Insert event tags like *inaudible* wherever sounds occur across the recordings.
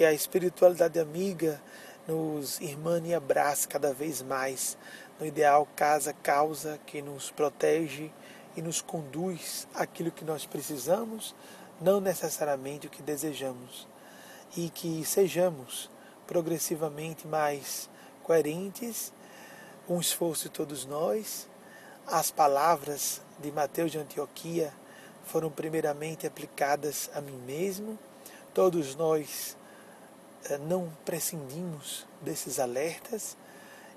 que a espiritualidade amiga nos irmane e abrace cada vez mais no ideal casa-causa que nos protege e nos conduz aquilo que nós precisamos, não necessariamente o que desejamos, e que sejamos progressivamente mais coerentes, um esforço de todos nós. As palavras de Mateus de Antioquia foram primeiramente aplicadas a mim mesmo. Todos nós não prescindimos desses alertas.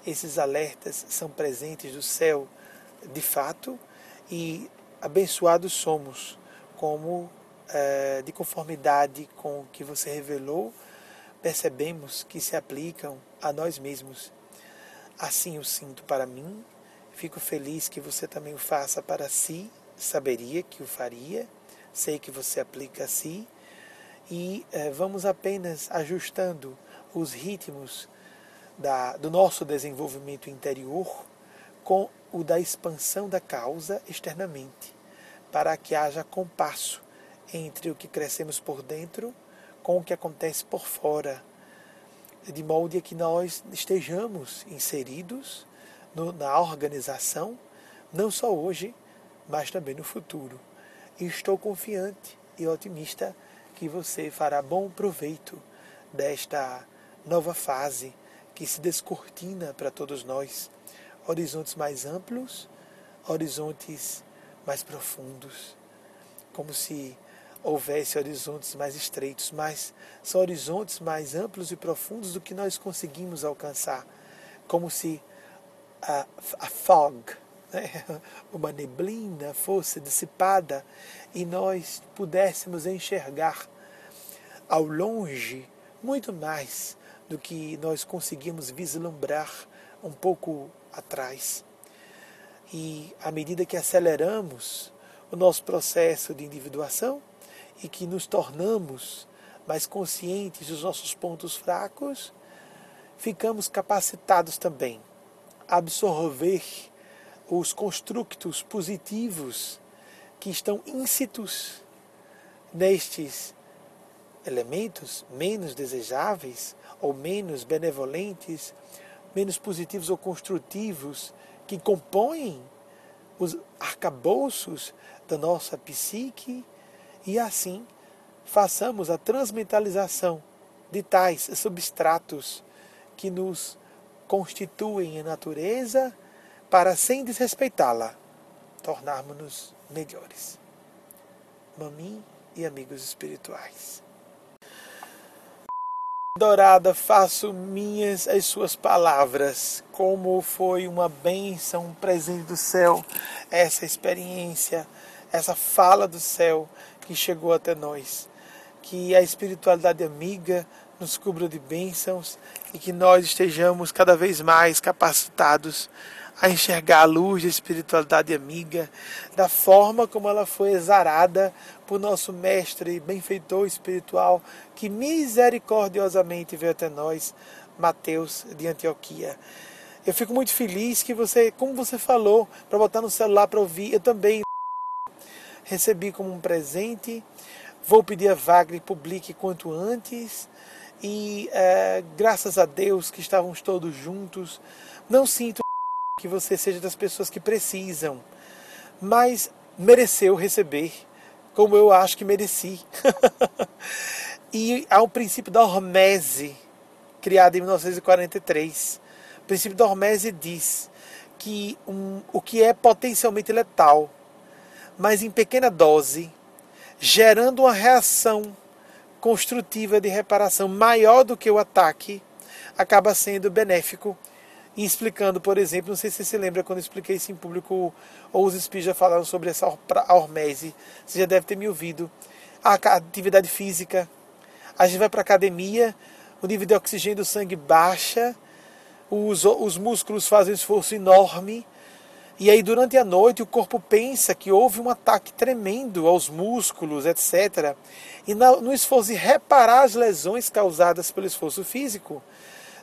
Esses alertas são presentes do céu de fato e abençoados somos, como é, de conformidade com o que você revelou, percebemos que se aplicam a nós mesmos. Assim eu sinto para mim, fico feliz que você também o faça para si, saberia que o faria, sei que você aplica a si, e é, vamos apenas ajustando os ritmos da, do nosso desenvolvimento interior com o da expansão da causa externamente, para que haja compasso entre o que crescemos por dentro com o que acontece por fora, de modo que nós estejamos inseridos no, na organização, não só hoje, mas também no futuro. E estou confiante e otimista que você fará bom proveito desta nova fase que se descortina para todos nós. Horizontes mais amplos, horizontes mais profundos, como se houvesse horizontes mais estreitos, mas são horizontes mais amplos e profundos do que nós conseguimos alcançar, como se a, a fog, né? *laughs* uma neblina fosse dissipada e nós pudéssemos enxergar ao longe muito mais do que nós conseguimos vislumbrar um pouco atrás. E à medida que aceleramos o nosso processo de individuação e que nos tornamos mais conscientes dos nossos pontos fracos, ficamos capacitados também a absorver os construtos positivos que estão íncitos nestes elementos menos desejáveis ou menos benevolentes menos positivos ou construtivos que compõem os arcabouços da nossa psique e assim façamos a transmentalização de tais substratos que nos constituem a natureza para, sem desrespeitá-la, tornarmos-nos melhores. Mamim e amigos espirituais. Dourada, faço minhas as suas palavras, como foi uma bênção, um presente do céu, essa experiência, essa fala do céu que chegou até nós. Que a espiritualidade amiga nos cubra de bênçãos e que nós estejamos cada vez mais capacitados a enxergar a luz da espiritualidade amiga, da forma como ela foi exarada por nosso mestre e benfeitor espiritual, que misericordiosamente veio até nós, Mateus de Antioquia. Eu fico muito feliz que você, como você falou, para botar no celular para ouvir, eu também recebi como um presente. Vou pedir a Wagner publique quanto antes. E é, graças a Deus que estávamos todos juntos. Não sinto que você seja das pessoas que precisam, mas mereceu receber, como eu acho que mereci. *laughs* e há o princípio da hormese, criado em 1943. O princípio da hormese diz que um, o que é potencialmente letal, mas em pequena dose, gerando uma reação construtiva de reparação maior do que o ataque, acaba sendo benéfico e explicando, por exemplo, não sei se você se lembra quando eu expliquei isso em público, ou os espíritos já falaram sobre essa hormese, você já deve ter me ouvido. A atividade física, a gente vai para a academia, o nível de oxigênio do sangue baixa, os, os músculos fazem um esforço enorme, e aí durante a noite o corpo pensa que houve um ataque tremendo aos músculos, etc. E no esforço de reparar as lesões causadas pelo esforço físico,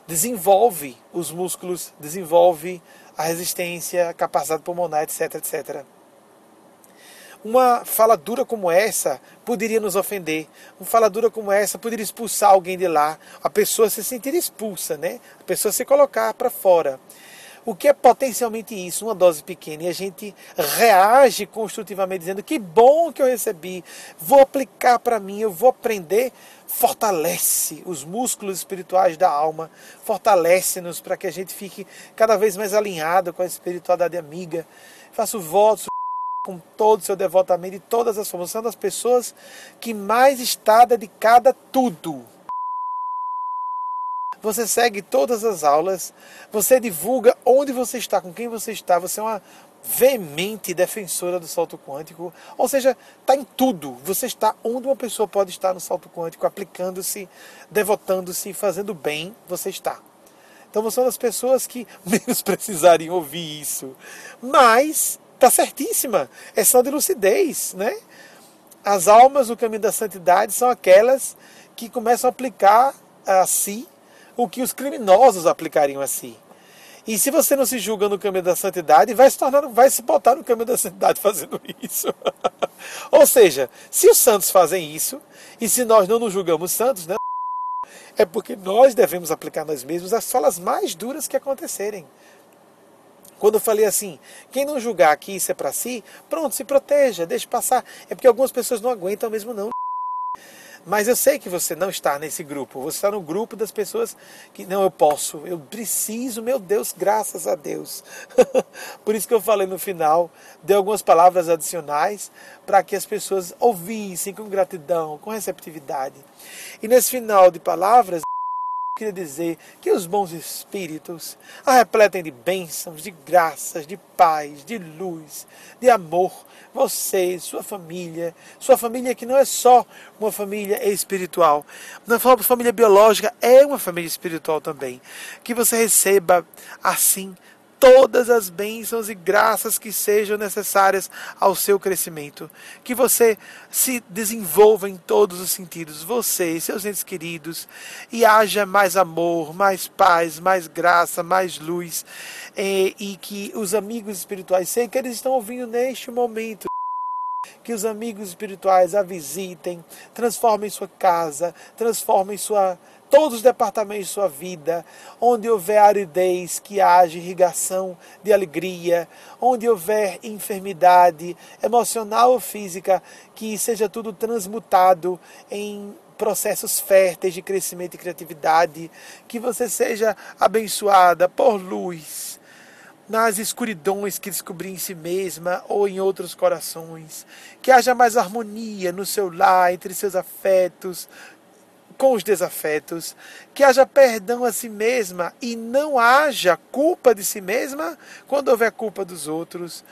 desenvolve os músculos, desenvolve a resistência, a capacidade pulmonar, etc, etc. Uma fala dura como essa poderia nos ofender. Uma fala dura como essa poderia expulsar alguém de lá. A pessoa se sentir expulsa, né? A pessoa se colocar para fora. O que é potencialmente isso, uma dose pequena, e a gente reage construtivamente dizendo que bom que eu recebi, vou aplicar para mim, eu vou aprender, fortalece os músculos espirituais da alma, fortalece-nos para que a gente fique cada vez mais alinhado com a espiritualidade amiga. Faço votos *laughs* com todo o seu devotamento e todas as formas. São das pessoas que mais está dedicada a tudo você segue todas as aulas, você divulga onde você está, com quem você está, você é uma veemente defensora do salto quântico, ou seja, está em tudo. Você está onde uma pessoa pode estar no salto quântico, aplicando-se, devotando-se, fazendo bem, você está. Então você é uma das pessoas que *laughs* menos precisariam ouvir isso. Mas está certíssima, é só de lucidez, né? As almas do caminho da santidade são aquelas que começam a aplicar a si o que os criminosos aplicariam a si. E se você não se julga no caminho da santidade, vai se tornar, vai se botar no caminho da santidade *laughs* fazendo isso. *laughs* Ou seja, se os santos fazem isso, e se nós não nos julgamos santos, né, *laughs* é porque nós devemos aplicar nós mesmos as falas mais duras que acontecerem. Quando eu falei assim, quem não julgar que isso é para si, pronto, se proteja, deixe passar. É porque algumas pessoas não aguentam mesmo não. Mas eu sei que você não está nesse grupo. Você está no grupo das pessoas que não, eu posso, eu preciso, meu Deus, graças a Deus. *laughs* Por isso que eu falei no final, dei algumas palavras adicionais para que as pessoas ouvissem com gratidão, com receptividade. E nesse final de palavras, queria dizer que os bons espíritos a repletem de bênçãos, de graças, de paz, de luz, de amor. Você, sua família, sua família que não é só uma família espiritual, na família biológica é uma família espiritual também. Que você receba assim todas as bênçãos e graças que sejam necessárias ao seu crescimento. Que você se desenvolva em todos os sentidos, você e seus entes queridos, e haja mais amor, mais paz, mais graça, mais luz, e, e que os amigos espirituais, sei que eles estão ouvindo neste momento, que os amigos espirituais a visitem, transformem sua casa, transformem sua todos os departamentos de sua vida, onde houver aridez, que haja irrigação de alegria, onde houver enfermidade emocional ou física, que seja tudo transmutado em processos férteis de crescimento e criatividade, que você seja abençoada por luz nas escuridões que descobri em si mesma ou em outros corações, que haja mais harmonia no seu lar, entre seus afetos, com os desafetos, que haja perdão a si mesma e não haja culpa de si mesma quando houver culpa dos outros.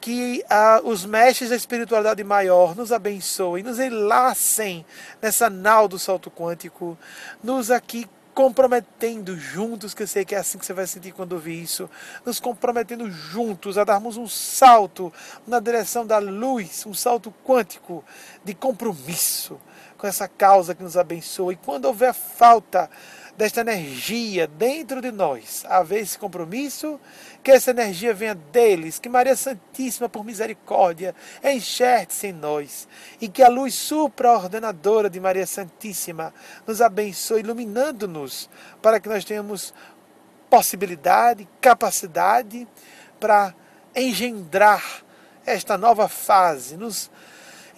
Que ah, os mestres da espiritualidade maior nos abençoem, nos enlacem nessa nau do salto quântico, nos aqui comprometendo juntos, que eu sei que é assim que você vai sentir quando ouvir isso, nos comprometendo juntos a darmos um salto na direção da luz, um salto quântico de compromisso com essa causa que nos abençoa. E quando houver falta desta energia dentro de nós, haver esse compromisso, que essa energia venha deles, que Maria Santíssima, por misericórdia, enxerte-se em nós, e que a luz supraordenadora de Maria Santíssima nos abençoe, iluminando-nos, para que nós tenhamos possibilidade, capacidade para engendrar esta nova fase, nos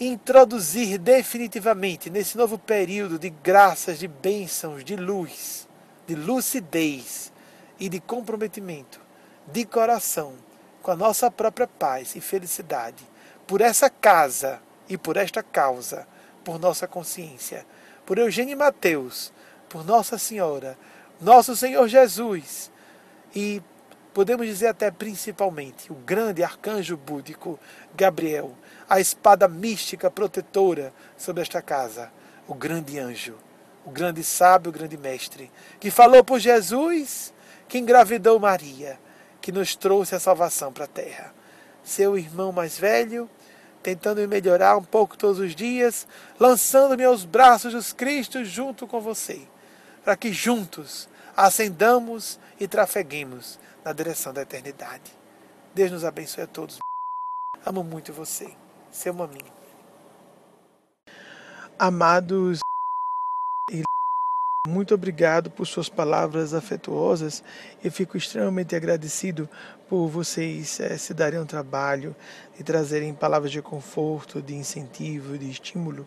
introduzir definitivamente nesse novo período de graças, de bênçãos, de luz, de lucidez e de comprometimento, de coração, com a nossa própria paz e felicidade, por essa casa e por esta causa, por nossa consciência, por Eugênio Mateus, por Nossa Senhora, nosso Senhor Jesus e podemos dizer até principalmente o grande arcanjo búdico Gabriel a espada mística protetora sobre esta casa, o grande anjo, o grande sábio, o grande mestre, que falou por Jesus, que engravidou Maria, que nos trouxe a salvação para a terra. Seu irmão mais velho, tentando me melhorar um pouco todos os dias, lançando-me aos braços dos Cristos junto com você, para que juntos ascendamos e trafeguemos na direção da eternidade. Deus nos abençoe a todos. Amo muito você. Seu maminho. Amados muito obrigado por suas palavras afetuosas. Eu fico extremamente agradecido por vocês é, se darem um trabalho e trazerem palavras de conforto, de incentivo, de estímulo.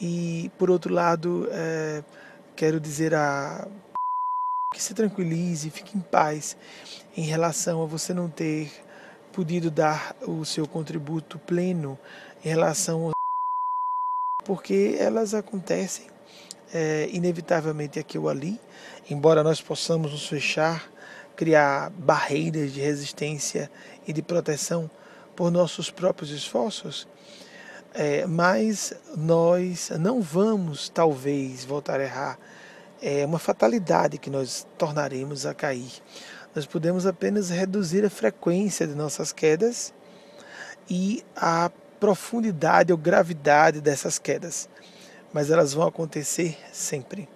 E, por outro lado, é, quero dizer a que se tranquilize, fique em paz em relação a você não ter podido dar o seu contributo pleno em relação porque elas acontecem é, inevitavelmente aqui ou ali, embora nós possamos nos fechar, criar barreiras de resistência e de proteção por nossos próprios esforços, é, mas nós não vamos, talvez, voltar a errar. É uma fatalidade que nós tornaremos a cair. Nós podemos apenas reduzir a frequência de nossas quedas e a profundidade ou gravidade dessas quedas mas elas vão acontecer sempre.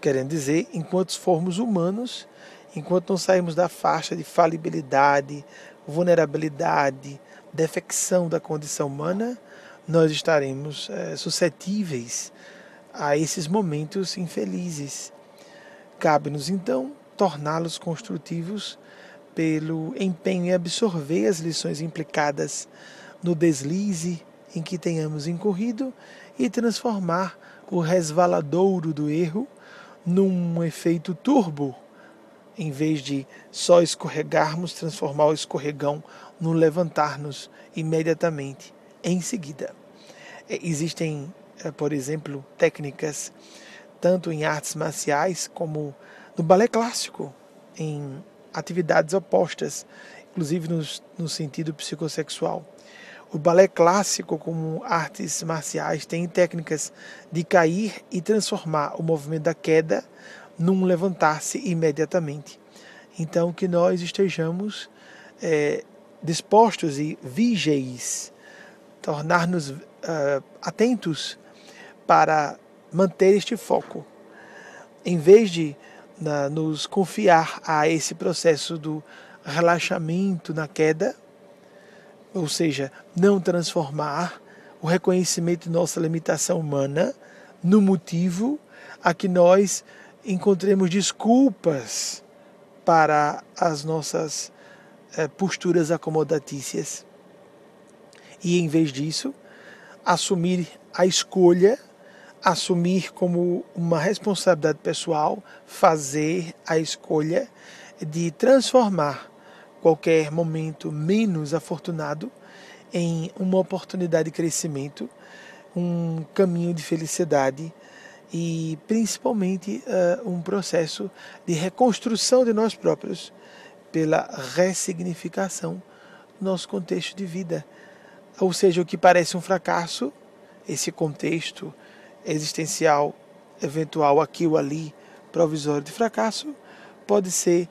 Querendo dizer, enquanto formos humanos, enquanto não sairmos da faixa de falibilidade, vulnerabilidade, defecção da condição humana, nós estaremos é, suscetíveis a esses momentos infelizes. Cabe-nos então torná-los construtivos pelo empenho em absorver as lições implicadas no deslize em que tenhamos incorrido e transformar o resvaladouro do erro num efeito turbo, em vez de só escorregarmos, transformar o escorregão no levantar-nos imediatamente em seguida. É, existem, é, por exemplo, técnicas tanto em artes marciais como no balé clássico, em atividades opostas, inclusive no, no sentido psicossexual o balé clássico, como artes marciais, tem técnicas de cair e transformar o movimento da queda num levantar-se imediatamente. Então, que nós estejamos é, dispostos e vigéis, tornar-nos uh, atentos para manter este foco. Em vez de uh, nos confiar a esse processo do relaxamento na queda, ou seja, não transformar o reconhecimento de nossa limitação humana no motivo a que nós encontremos desculpas para as nossas é, posturas acomodatícias. E em vez disso, assumir a escolha, assumir como uma responsabilidade pessoal, fazer a escolha de transformar qualquer momento menos afortunado em uma oportunidade de crescimento, um caminho de felicidade e principalmente uh, um processo de reconstrução de nós próprios pela ressignificação do nosso contexto de vida. Ou seja, o que parece um fracasso, esse contexto existencial eventual aqui ou ali provisório de fracasso, pode ser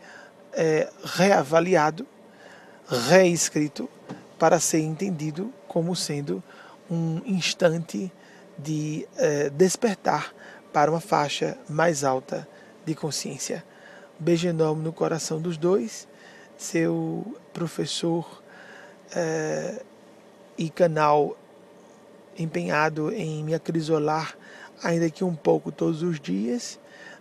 é, reavaliado, reescrito, para ser entendido como sendo um instante de é, despertar para uma faixa mais alta de consciência. Beijo enorme no coração dos dois, seu professor é, e canal empenhado em me acrisolar, ainda que um pouco todos os dias,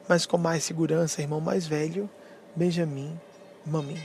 mas com mais segurança, irmão mais velho, Benjamin Mamin.